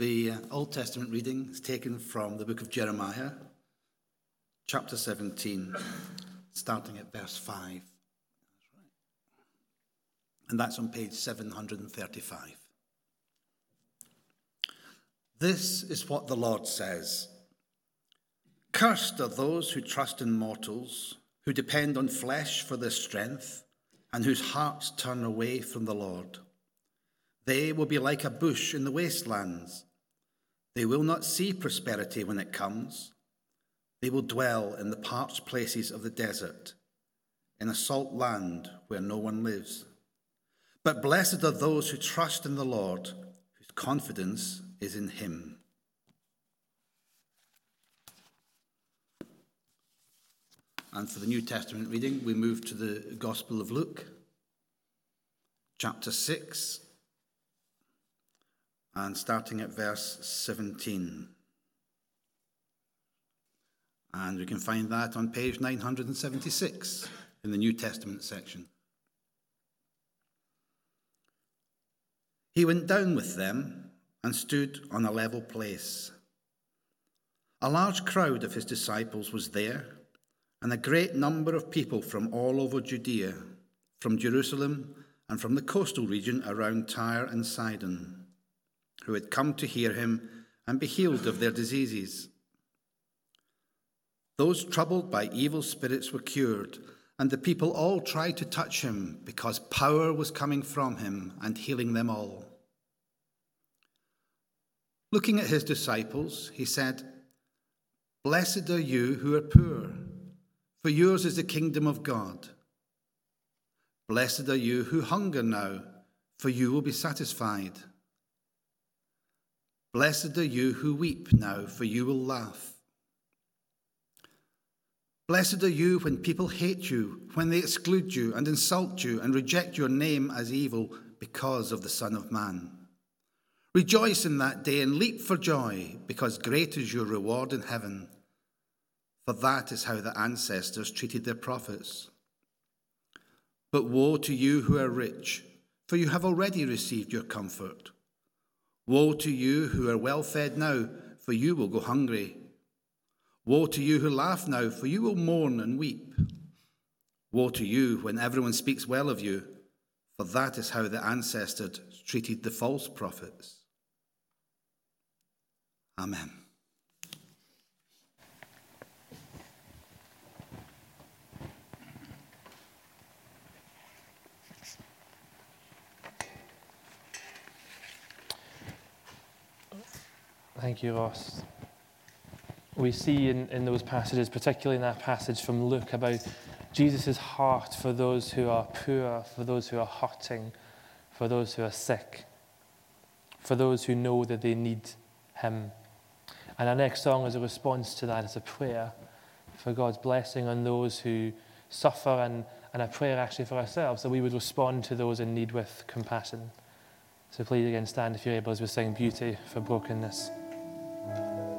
The uh, Old Testament reading is taken from the book of Jeremiah, chapter 17, starting at verse 5. And that's on page 735. This is what the Lord says Cursed are those who trust in mortals, who depend on flesh for their strength, and whose hearts turn away from the Lord. They will be like a bush in the wastelands. They will not see prosperity when it comes. They will dwell in the parched places of the desert, in a salt land where no one lives. But blessed are those who trust in the Lord, whose confidence is in him. And for the New Testament reading, we move to the Gospel of Luke, chapter 6, and starting at verse 17. And we can find that on page 976 in the New Testament section. He went down with them and stood on a level place. A large crowd of his disciples was there, and a great number of people from all over Judea, from Jerusalem, and from the coastal region around Tyre and Sidon, who had come to hear him and be healed of their diseases. Those troubled by evil spirits were cured, and the people all tried to touch him because power was coming from him and healing them all. Looking at his disciples, he said, Blessed are you who are poor, for yours is the kingdom of God. Blessed are you who hunger now, for you will be satisfied. Blessed are you who weep now, for you will laugh. Blessed are you when people hate you, when they exclude you and insult you and reject your name as evil because of the Son of Man. Rejoice in that day and leap for joy, because great is your reward in heaven. For that is how the ancestors treated their prophets. But woe to you who are rich, for you have already received your comfort. Woe to you who are well fed now, for you will go hungry. Woe to you who laugh now, for you will mourn and weep. Woe to you when everyone speaks well of you, for that is how the ancestors treated the false prophets. Amen. Thank you, Ross we see in, in those passages, particularly in that passage from Luke, about Jesus' heart for those who are poor, for those who are hurting, for those who are sick, for those who know that they need Him. And our next song is a response to that. It's a prayer for God's blessing on those who suffer and, and a prayer actually for ourselves, that we would respond to those in need with compassion. So please again stand if you're able as we sing Beauty for Brokenness. To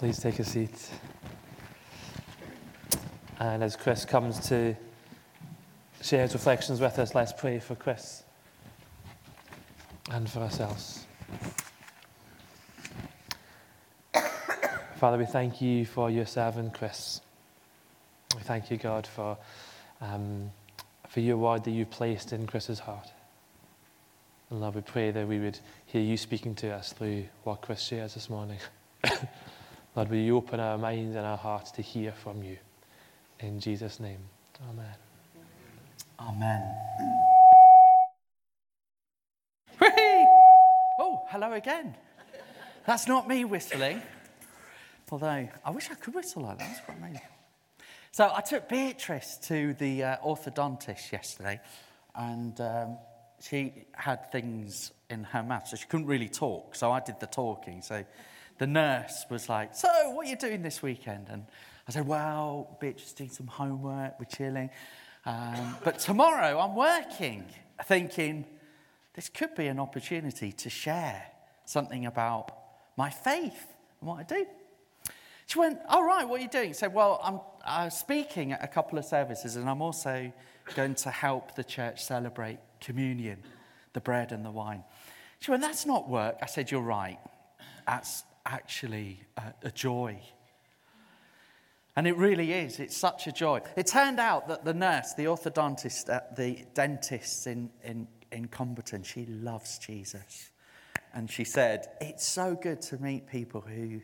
Please take a seat. And as Chris comes to share his reflections with us, let's pray for Chris and for ourselves. Father, we thank you for your servant, Chris. We thank you, God, for, um, for your word that you've placed in Chris's heart. And Lord, we pray that we would hear you speaking to us through what Chris shares this morning. Lord, will you open our minds and our hearts to hear from you? In Jesus' name, amen. Amen. Oh, hello again. That's not me whistling. Although, I wish I could whistle like that. That's quite amazing. So, I took Beatrice to the uh, orthodontist yesterday, and um, she had things in her mouth, so she couldn't really talk. So, I did the talking. So, the nurse was like, So, what are you doing this weekend? And I said, Well, bitch, just doing some homework, we're chilling. Um, but tomorrow I'm working, thinking this could be an opportunity to share something about my faith and what I do. She went, All right, what are you doing? I said, Well, I'm uh, speaking at a couple of services, and I'm also going to help the church celebrate communion, the bread and the wine. She went, That's not work. I said, You're right. That's actually a, a joy. And it really is. It's such a joy. It turned out that the nurse, the orthodontist the dentist in, in, in Comberton, she loves Jesus. And she said, It's so good to meet people who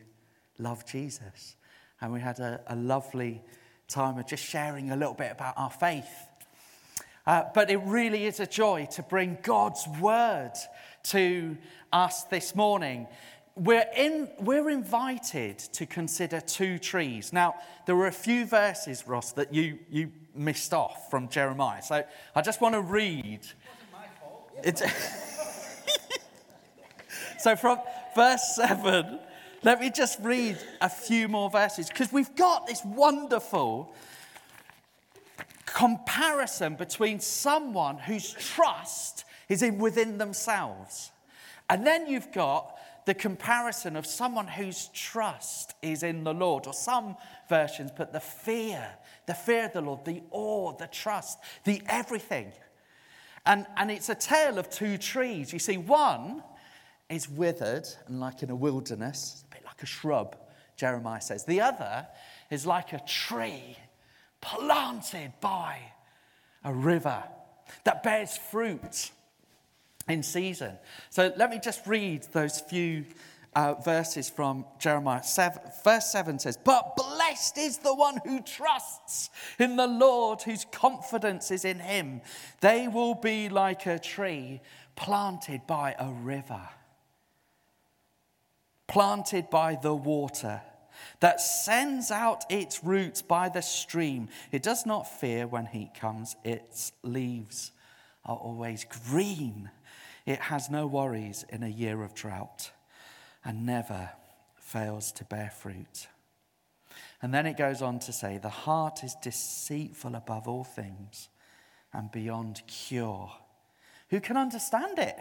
love Jesus. And we had a, a lovely time of just sharing a little bit about our faith. Uh, but it really is a joy to bring God's word to us this morning we're, in, we're invited to consider two trees. Now, there were a few verses, Ross, that you, you missed off from Jeremiah. So I just want to read. It's so from verse 7, let me just read a few more verses because we've got this wonderful comparison between someone whose trust is in within themselves. And then you've got the comparison of someone whose trust is in the Lord, or some versions put the fear, the fear of the Lord, the awe, the trust, the everything. And, and it's a tale of two trees. You see, one is withered and like in a wilderness, a bit like a shrub, Jeremiah says. The other is like a tree planted by a river that bears fruit in season. So let me just read those few uh, verses from Jeremiah. Seven, verse 7 says, But blessed is the one who trusts in the Lord, whose confidence is in him. They will be like a tree planted by a river, planted by the water, that sends out its roots by the stream. It does not fear when heat comes, its leaves are always green. It has no worries in a year of drought and never fails to bear fruit. And then it goes on to say, The heart is deceitful above all things and beyond cure. Who can understand it?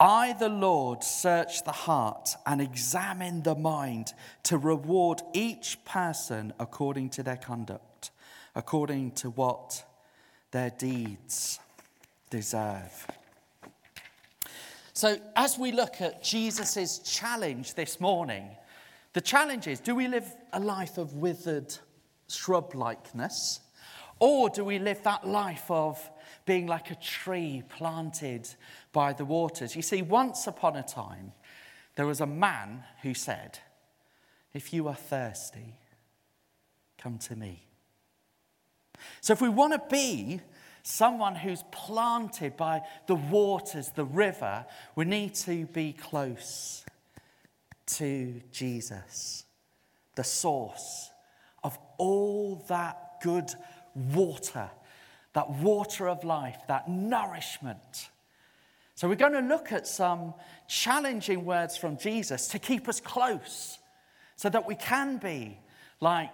I, the Lord, search the heart and examine the mind to reward each person according to their conduct, according to what their deeds deserve. So, as we look at Jesus' challenge this morning, the challenge is do we live a life of withered shrub likeness, or do we live that life of being like a tree planted by the waters. You see, once upon a time, there was a man who said, If you are thirsty, come to me. So, if we want to be someone who's planted by the waters, the river, we need to be close to Jesus, the source of all that good water that water of life, that nourishment. So, we're going to look at some challenging words from Jesus to keep us close so that we can be like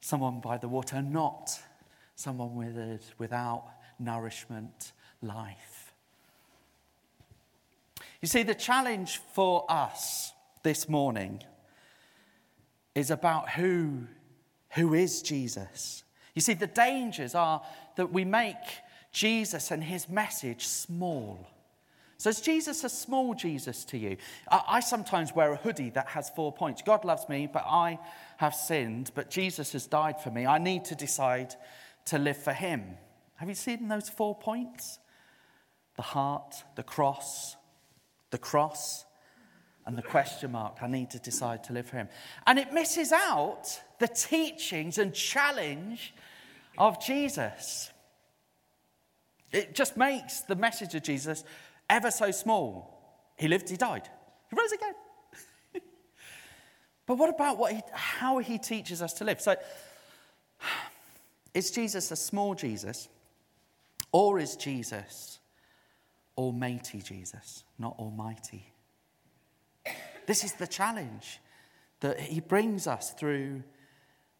someone by the water, not someone withered without nourishment, life. You see, the challenge for us this morning is about who, who is Jesus. You see, the dangers are that we make Jesus and his message small. So, is Jesus a small Jesus to you? I, sometimes wear a hoodie that has four points God loves me, but I have sinned, but Jesus has died for me. I need to decide to live for him. Have you seen those four points? The heart, the cross, the cross, and the question mark. I need to decide to live for him. And it misses out the teachings and challenge of Jesus. It just makes the message of Jesus ever so small. He lived, he died, he rose again. but what about what he, how he teaches us to live? So, is Jesus a small Jesus, or is Jesus Almighty Jesus, not Almighty? This is the challenge that he brings us through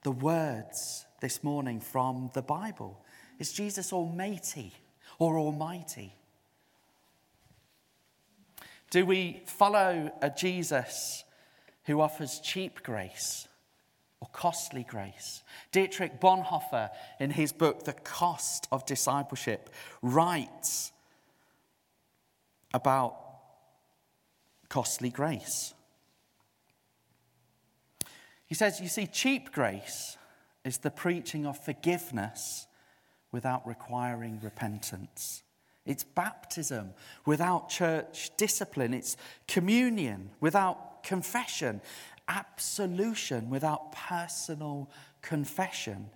the words this morning from the Bible. Is Jesus Almighty or Almighty? Do we follow a Jesus who offers cheap grace or costly grace? Dietrich Bonhoeffer, in his book, The Cost of Discipleship, writes about costly grace. He says, You see, cheap grace is the preaching of forgiveness without requiring repentance. It's baptism without church discipline. It's communion without confession. Absolution without personal confession.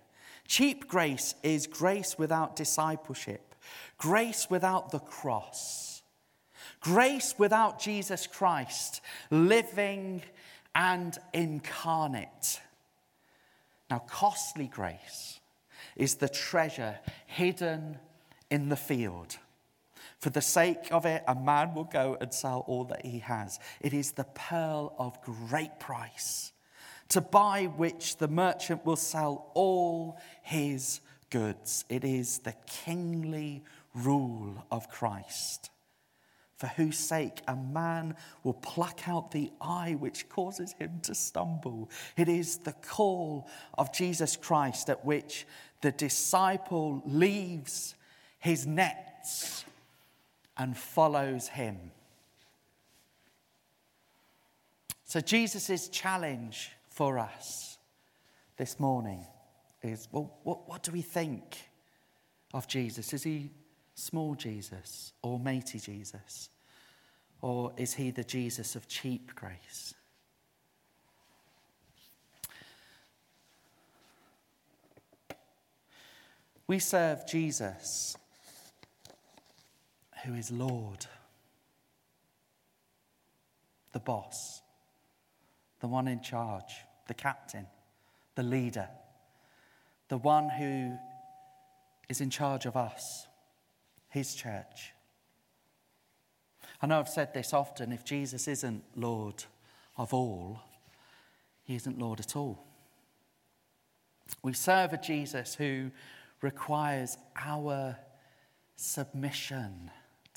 Cheap grace is grace without discipleship, grace without the cross, grace without Jesus Christ living and incarnate. Now, costly grace is the treasure hidden in the field. For the sake of it, a man will go and sell all that he has. It is the pearl of great price, to buy which the merchant will sell all his goods. It is the kingly rule of Christ for whose sake a man will pluck out the eye which causes him to stumble. It is the call of Jesus Christ at which the disciple leaves his nets and follows him. So, Jesus' challenge for us this morning is well, what, what do we think of Jesus? Is he small Jesus or mighty Jesus? Or is he the Jesus of cheap grace? We serve Jesus, who is Lord, the boss, the one in charge, the captain, the leader, the one who is in charge of us, his church. I know I've said this often if Jesus isn't Lord of all, he isn't Lord at all. We serve a Jesus who requires our submission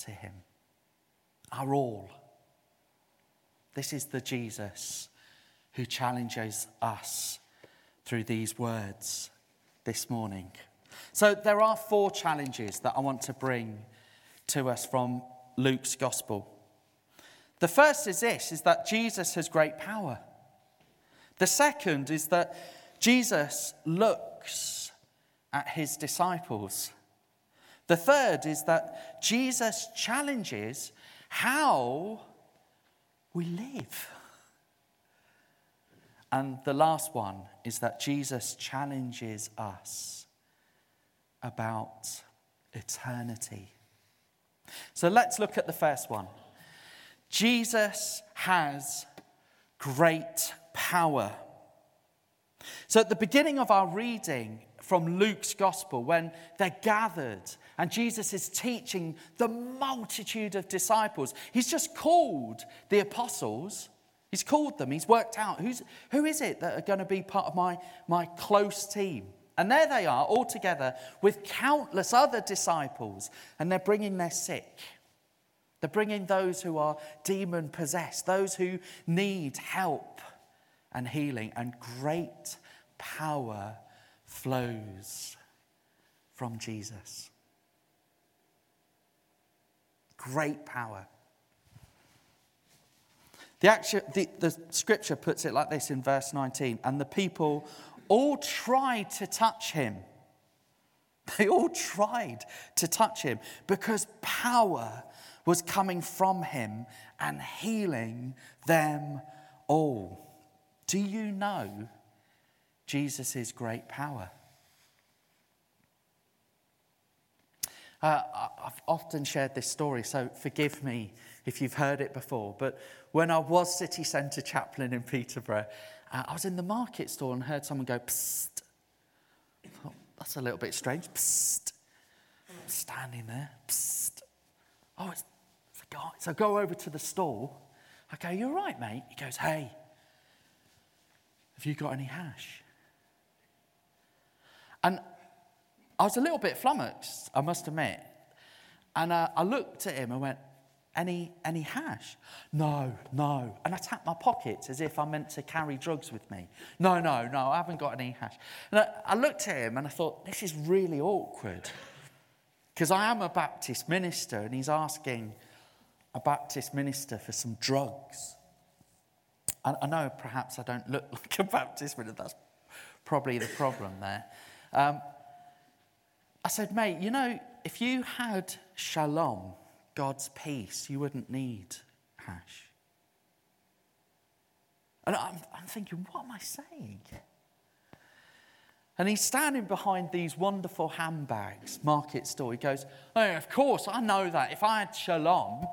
to him, our all. This is the Jesus who challenges us through these words this morning. So, there are four challenges that I want to bring to us from Luke's gospel. The first is this is that Jesus has great power. The second is that Jesus looks at his disciples. The third is that Jesus challenges how we live. And the last one is that Jesus challenges us about eternity. So let's look at the first one. Jesus has great power. So, at the beginning of our reading from Luke's gospel, when they're gathered and Jesus is teaching the multitude of disciples, he's just called the apostles. He's called them. He's worked out who's, who is it that are going to be part of my, my close team. And there they are, all together with countless other disciples, and they're bringing their sick. They're bringing those who are demon possessed, those who need help and healing, and great power flows from Jesus. Great power. The, actual, the, the scripture puts it like this in verse 19 and the people all tried to touch him. They all tried to touch him because power was coming from him and healing them all. Do you know Jesus' great power? Uh, I've often shared this story, so forgive me if you've heard it before. But when I was city centre chaplain in Peterborough, uh, I was in the market stall and heard someone go, psst. Thought, That's a little bit strange. Psst. I'm standing there. Psst. Oh, it's, it's a guy. So I go over to the stall. I go, You're right, mate. He goes, Hey, have you got any hash? And I was a little bit flummoxed, I must admit. And uh, I looked at him and went, any, any hash? No, no. And I tapped my pockets as if I meant to carry drugs with me. No, no, no, I haven't got any hash. And I, I looked at him and I thought, this is really awkward. Because I am a Baptist minister and he's asking a Baptist minister for some drugs. I, I know perhaps I don't look like a Baptist minister, that's probably the problem there. Um, I said, mate, you know, if you had shalom, God's peace, you wouldn't need hash. And I'm, I'm thinking, what am I saying? And he's standing behind these wonderful handbags, market store. He goes, Oh, of course, I know that. If I had shalom,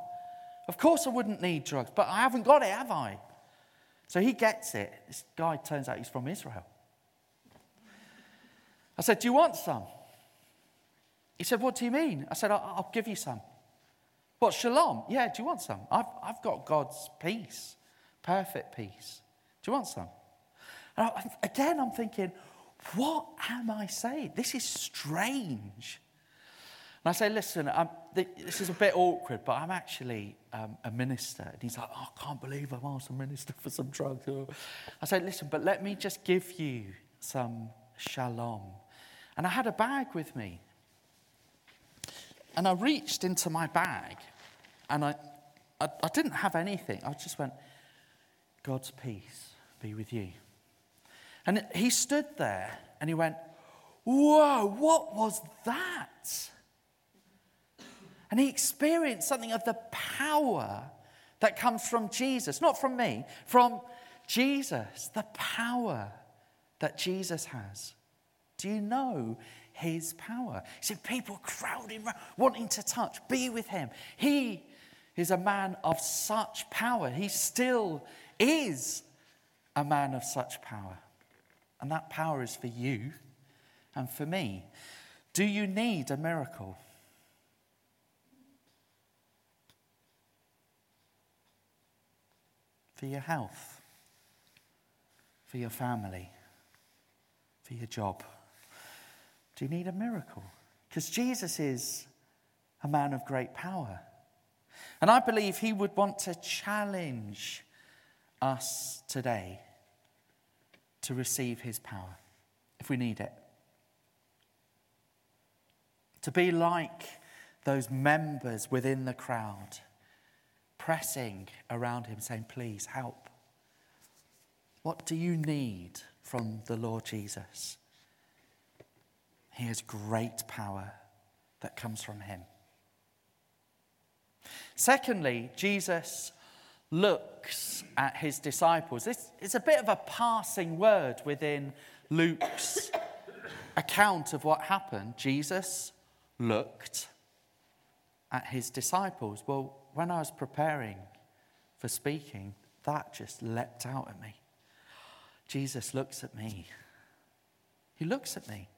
of course I wouldn't need drugs, but I haven't got it, have I? So he gets it. This guy turns out he's from Israel. I said, Do you want some? He said, What do you mean? I said, I'll, I'll give you some. What, shalom? Yeah, do you want some? I've, I've got God's peace, perfect peace. Do you want some? And I, again, I'm thinking, what am I saying? This is strange. And I say, listen, I'm, this is a bit awkward, but I'm actually um, a minister. And he's like, oh, I can't believe I'm asked a minister for some drugs. I say, listen, but let me just give you some shalom. And I had a bag with me. And I reached into my bag and I, I, I, didn't have anything. I just went, God's peace be with you. And he stood there and he went, Whoa, what was that? And he experienced something of the power that comes from Jesus, not from me, from Jesus, the power that Jesus has. Do you know his power? You see, people crowding around, wanting to touch, be with him. He is a man of such power. He still is a man of such power. And that power is for you and for me. Do you need a miracle? For your health, for your family, for your job? Do you need a miracle? Because Jesus is a man of great power. And I believe he would want to challenge us today to receive his power if we need it. To be like those members within the crowd, pressing around him, saying, Please help. What do you need from the Lord Jesus? He has great power that comes from him. Secondly, Jesus looks at his disciples. This is a bit of a passing word within Luke's account of what happened. Jesus looked at his disciples. Well, when I was preparing for speaking, that just leapt out at me. Jesus looks at me. He looks at me.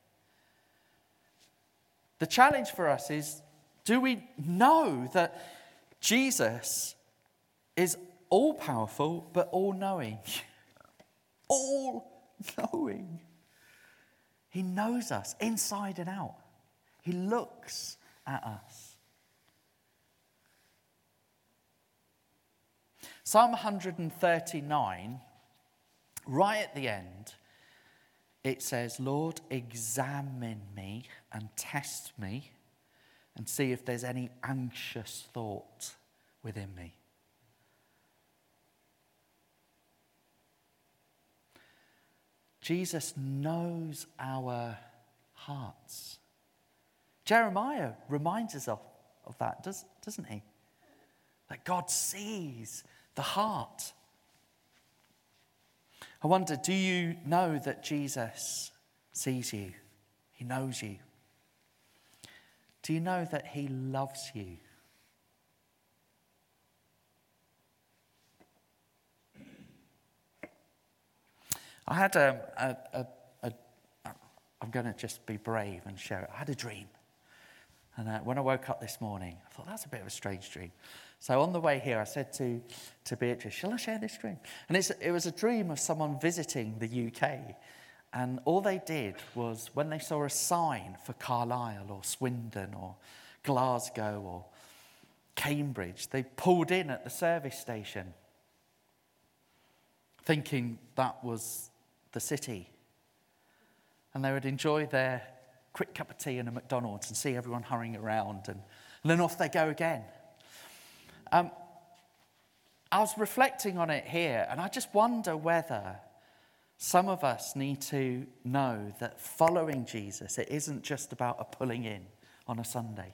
The challenge for us is do we know that Jesus is all powerful but all knowing? all knowing. He knows us inside and out, He looks at us. Psalm 139, right at the end, it says, Lord, examine me and test me and see if there's any anxious thought within me. Jesus knows our hearts. Jeremiah reminds us of, of that, does, doesn't he? That God sees the heart. I wonder, do you know that Jesus sees you? He knows you. Do you know that He loves you? I had a, a, a, a I'm going to just be brave and share it. I had a dream. And uh, when I woke up this morning, I thought, that's a bit of a strange dream. So on the way here, I said to, to Beatrice, Shall I share this dream? And it was a dream of someone visiting the UK. And all they did was when they saw a sign for Carlisle or Swindon or Glasgow or Cambridge, they pulled in at the service station thinking that was the city. And they would enjoy their quick cup of tea in a McDonald's and see everyone hurrying around, and, and then off they go again. Um, I was reflecting on it here, and I just wonder whether some of us need to know that following Jesus, it isn't just about a pulling in on a Sunday.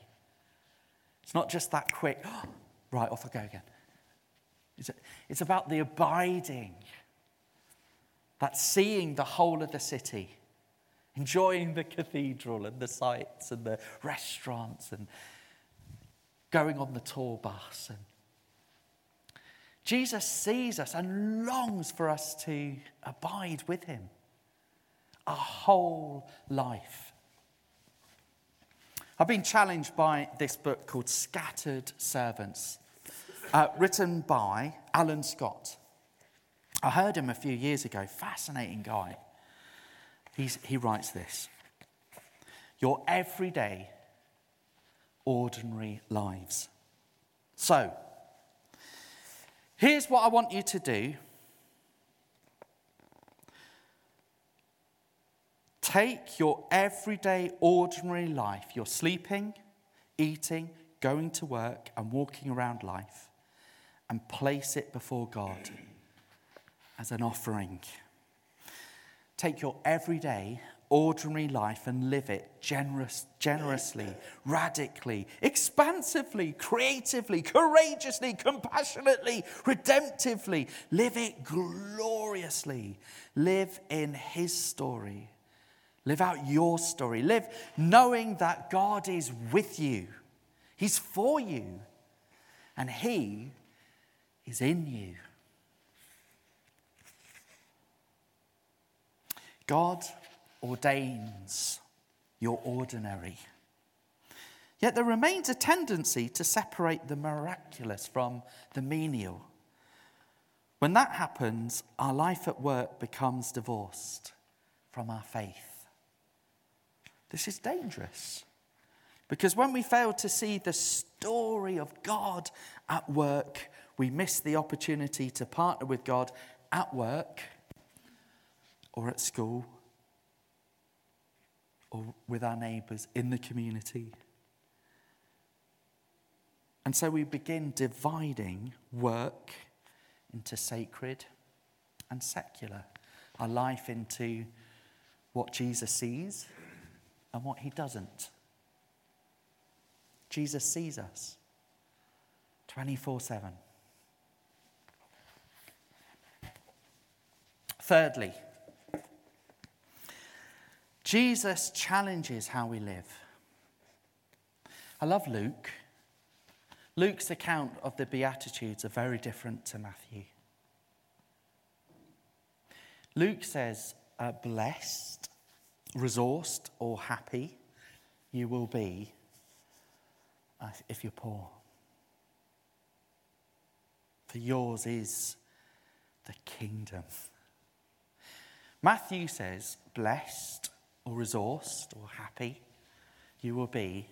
It's not just that quick, oh, right, off I go again. It's about the abiding, that seeing the whole of the city, enjoying the cathedral and the sights and the restaurants and going on the tour bus and Jesus sees us and longs for us to abide with him our whole life. I've been challenged by this book called Scattered Servants, uh, written by Alan Scott. I heard him a few years ago, fascinating guy. He's, he writes this Your everyday, ordinary lives. So, Here's what I want you to do take your everyday, ordinary life, your sleeping, eating, going to work, and walking around life, and place it before God as an offering. Take your everyday, ordinary life and live it generous, generously, radically, expansively, creatively, courageously, compassionately, redemptively. Live it gloriously. Live in His story. Live out your story. Live knowing that God is with you, He's for you, and He is in you. God ordains your ordinary. Yet there remains a tendency to separate the miraculous from the menial. When that happens, our life at work becomes divorced from our faith. This is dangerous because when we fail to see the story of God at work, we miss the opportunity to partner with God at work or at school or with our neighbours in the community. And so we begin dividing work into sacred and secular, our life into what Jesus sees and what he doesn't. Jesus sees us 24 7. Thirdly, Jesus challenges how we live. I love Luke Luke's account of the Beatitudes are very different to Matthew. Luke says, uh, blessed, resourced, or happy you will be if you're poor. For yours is the kingdom. Matthew says, blessed, or resourced, or happy you will be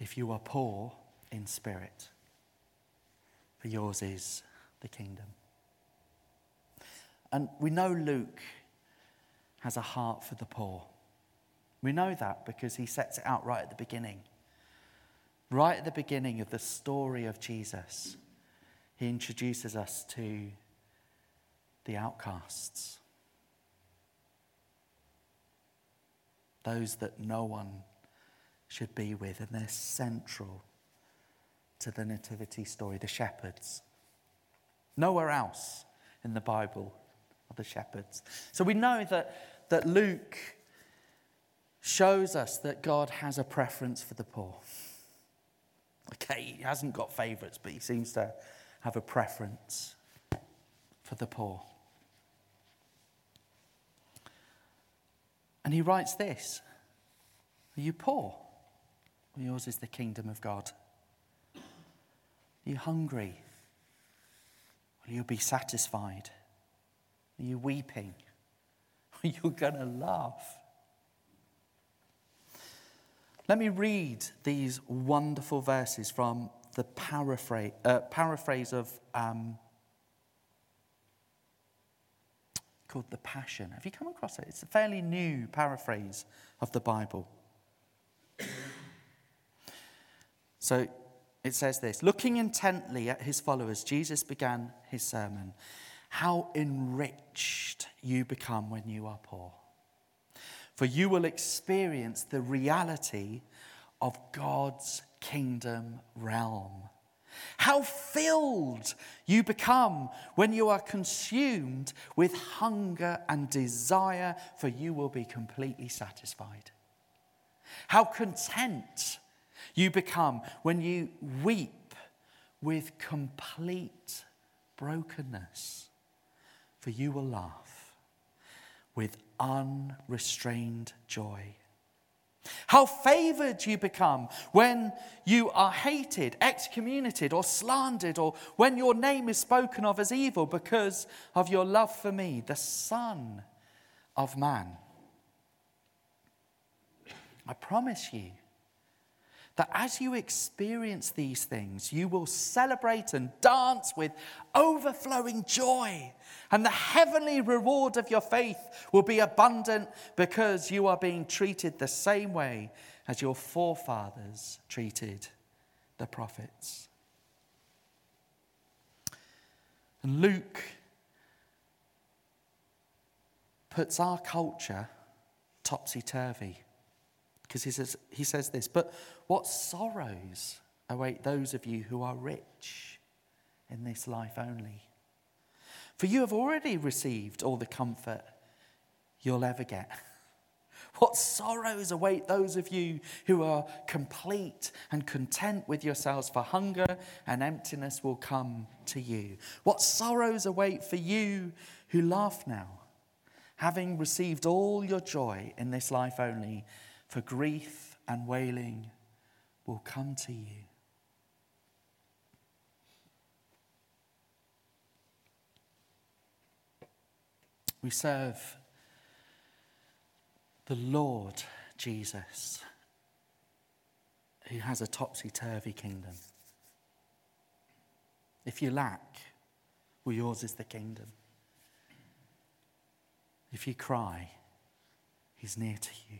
if you are poor in spirit, for yours is the kingdom. And we know Luke has a heart for the poor. We know that because he sets it out right at the beginning. Right at the beginning of the story of Jesus, he introduces us to the outcasts, those that no one should be with, and they're central to the nativity story, the shepherds. Nowhere else in the Bible are the shepherds. So we know that, that Luke shows us that God has a preference for the poor. Okay, he hasn't got favourites, but he seems to have a preference for the poor. And he writes this Are you poor? Well, yours is the kingdom of God. Are you hungry? Will you'll be satisfied? Are you weeping? Are you going to laugh? Let me read these wonderful verses from the paraphrase, uh, paraphrase of um, called The Passion. Have you come across it? It's a fairly new paraphrase of the Bible. so it says this Looking intently at his followers, Jesus began his sermon. How enriched you become when you are poor. For you will experience the reality of God's kingdom realm. How filled you become when you are consumed with hunger and desire, for you will be completely satisfied. How content you become when you weep with complete brokenness, for you will laugh with unrestrained joy. How favored you become when you are hated, excommunicated, or slandered, or when your name is spoken of as evil because of your love for me, the Son of Man. I promise you, that as you experience these things, you will celebrate and dance with overflowing joy. And the heavenly reward of your faith will be abundant because you are being treated the same way as your forefathers treated the prophets. And Luke puts our culture topsy turvy because he says, he says this, but what sorrows await those of you who are rich in this life only? For you have already received all the comfort you'll ever get. What sorrows await those of you who are complete and content with yourselves, for hunger and emptiness will come to you. What sorrows await for you who laugh now? having received all your joy in this life only, for grief and wailing will come to you. We serve the Lord Jesus, who has a topsy turvy kingdom. If you lack, well, yours is the kingdom. If you cry, he's near to you.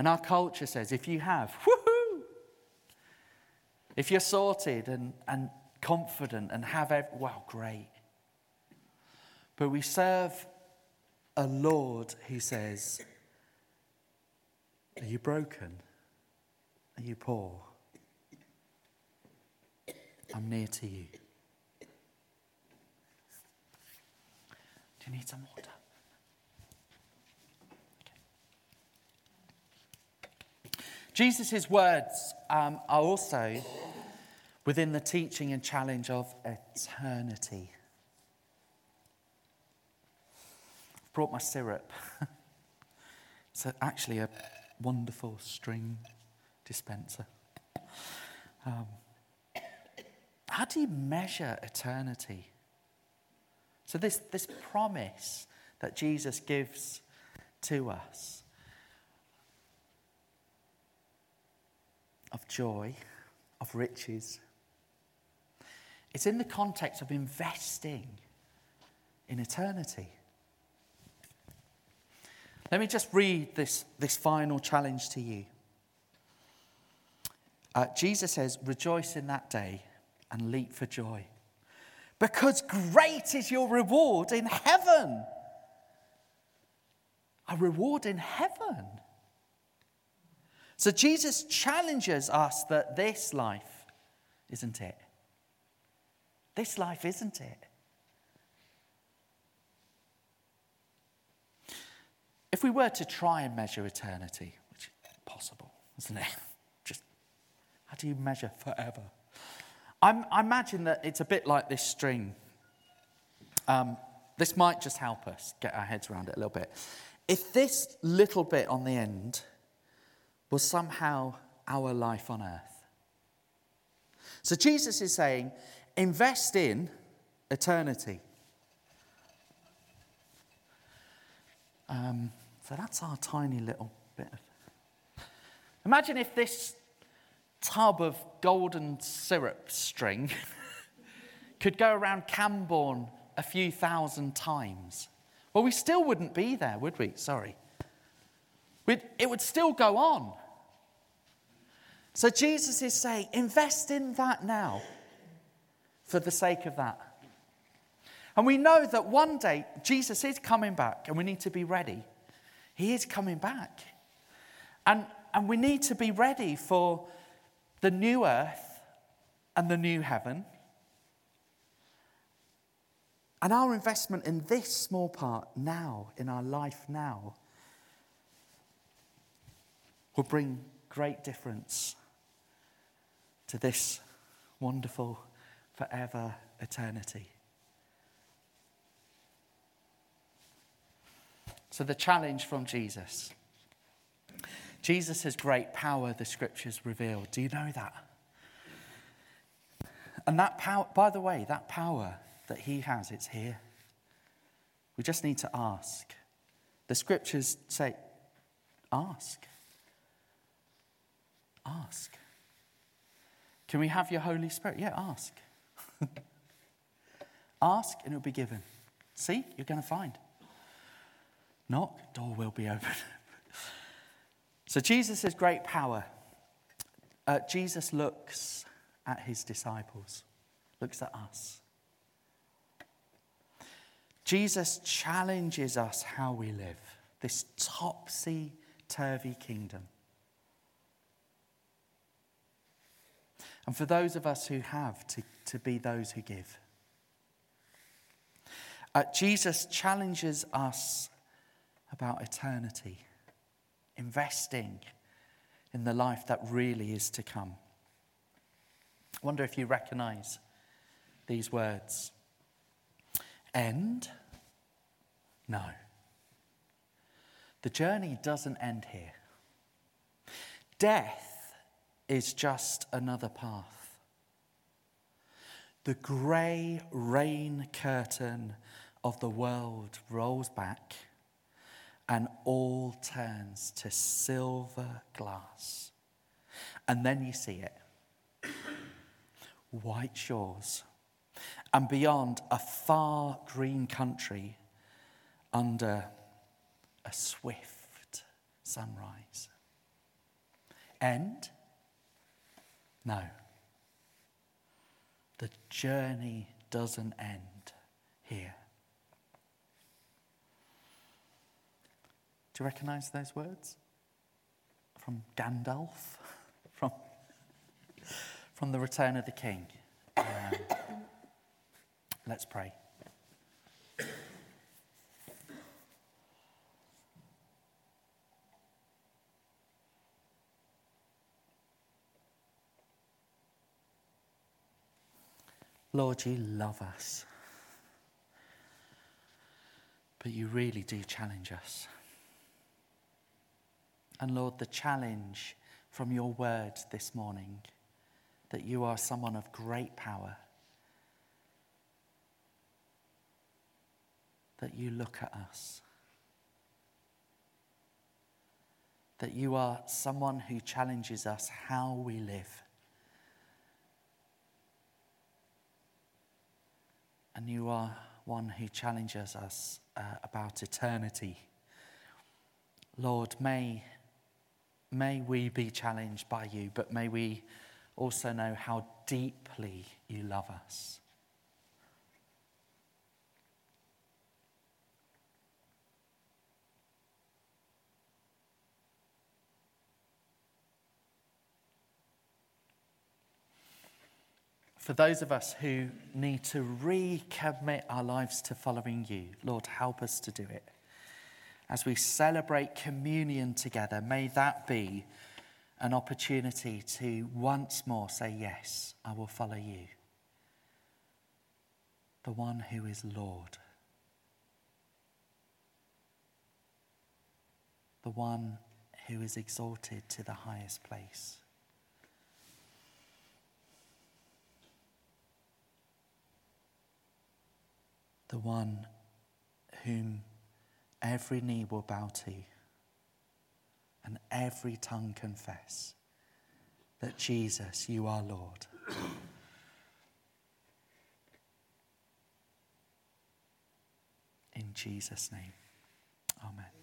And our culture says if you have, woohoo! If you're sorted and, and confident and have, every, well, great. But we serve a Lord who says, Are you broken? Are you poor? I'm near to you. Do you need some water? Jesus' words um, are also within the teaching and challenge of eternity. I've brought my syrup. it's actually a wonderful string dispenser. Um, how do you measure eternity? So, this, this promise that Jesus gives to us of joy, of riches, it's in the context of investing in eternity. Let me just read this, this final challenge to you. Uh, Jesus says, Rejoice in that day and leap for joy, because great is your reward in heaven. A reward in heaven. So Jesus challenges us that this life isn't it. This life isn't it. If we were to try and measure eternity, which is possible, isn't it? Just how do you measure forever? I'm, i imagine that it's a bit like this string. Um, this might just help us get our heads around it a little bit. If this little bit on the end was somehow our life on earth. So Jesus is saying, invest in eternity. Um, so that's our tiny little bit of. Imagine if this tub of golden syrup string could go around Camborne a few thousand times. Well, we still wouldn't be there, would we? Sorry. We'd, it would still go on. So Jesus is saying, invest in that now for the sake of that. And we know that one day Jesus is coming back and we need to be ready. He is coming back. And, and we need to be ready for the new earth and the new heaven. And our investment in this small part now, in our life now, will bring great difference to this wonderful forever eternity. So, the challenge from Jesus Jesus has great power, the scriptures reveal. Do you know that? And that power, by the way, that power that he has, it's here. We just need to ask. The scriptures say, ask. Ask. Can we have your Holy Spirit? Yeah, ask. ask and it'll be given. See, you're going to find. Knock, door will be open. so Jesus has great power. Uh, Jesus looks at his disciples, looks at us. Jesus challenges us how we live, this topsy turvy kingdom. And for those of us who have, to, to be those who give. Uh, Jesus challenges us about eternity, investing in the life that really is to come. I wonder if you recognize these words end No. The journey doesn't end here. Death is just another path. The grey rain curtain of the world rolls back and all turns to silver glass. And then you see it white shores, and beyond a far green country under a swift sunrise. End? No. The journey doesn't end here. Do you recognize those words? From Gandalf? From, from the Return of the King. Um, let's pray. Lord, you love us. But you really do challenge us. And Lord, the challenge from your word this morning that you are someone of great power, that you look at us, that you are someone who challenges us how we live. And you are one who challenges us uh, about eternity. Lord, may May we be challenged by you, but may we also know how deeply you love us. For those of us who need to recommit our lives to following you, Lord, help us to do it as we celebrate communion together, may that be an opportunity to once more say, Yes, I will follow you. The one who is Lord. The one who is exalted to the highest place. The one whom every knee will bow to, and every tongue confess that Jesus, you are Lord. In Jesus' name, amen.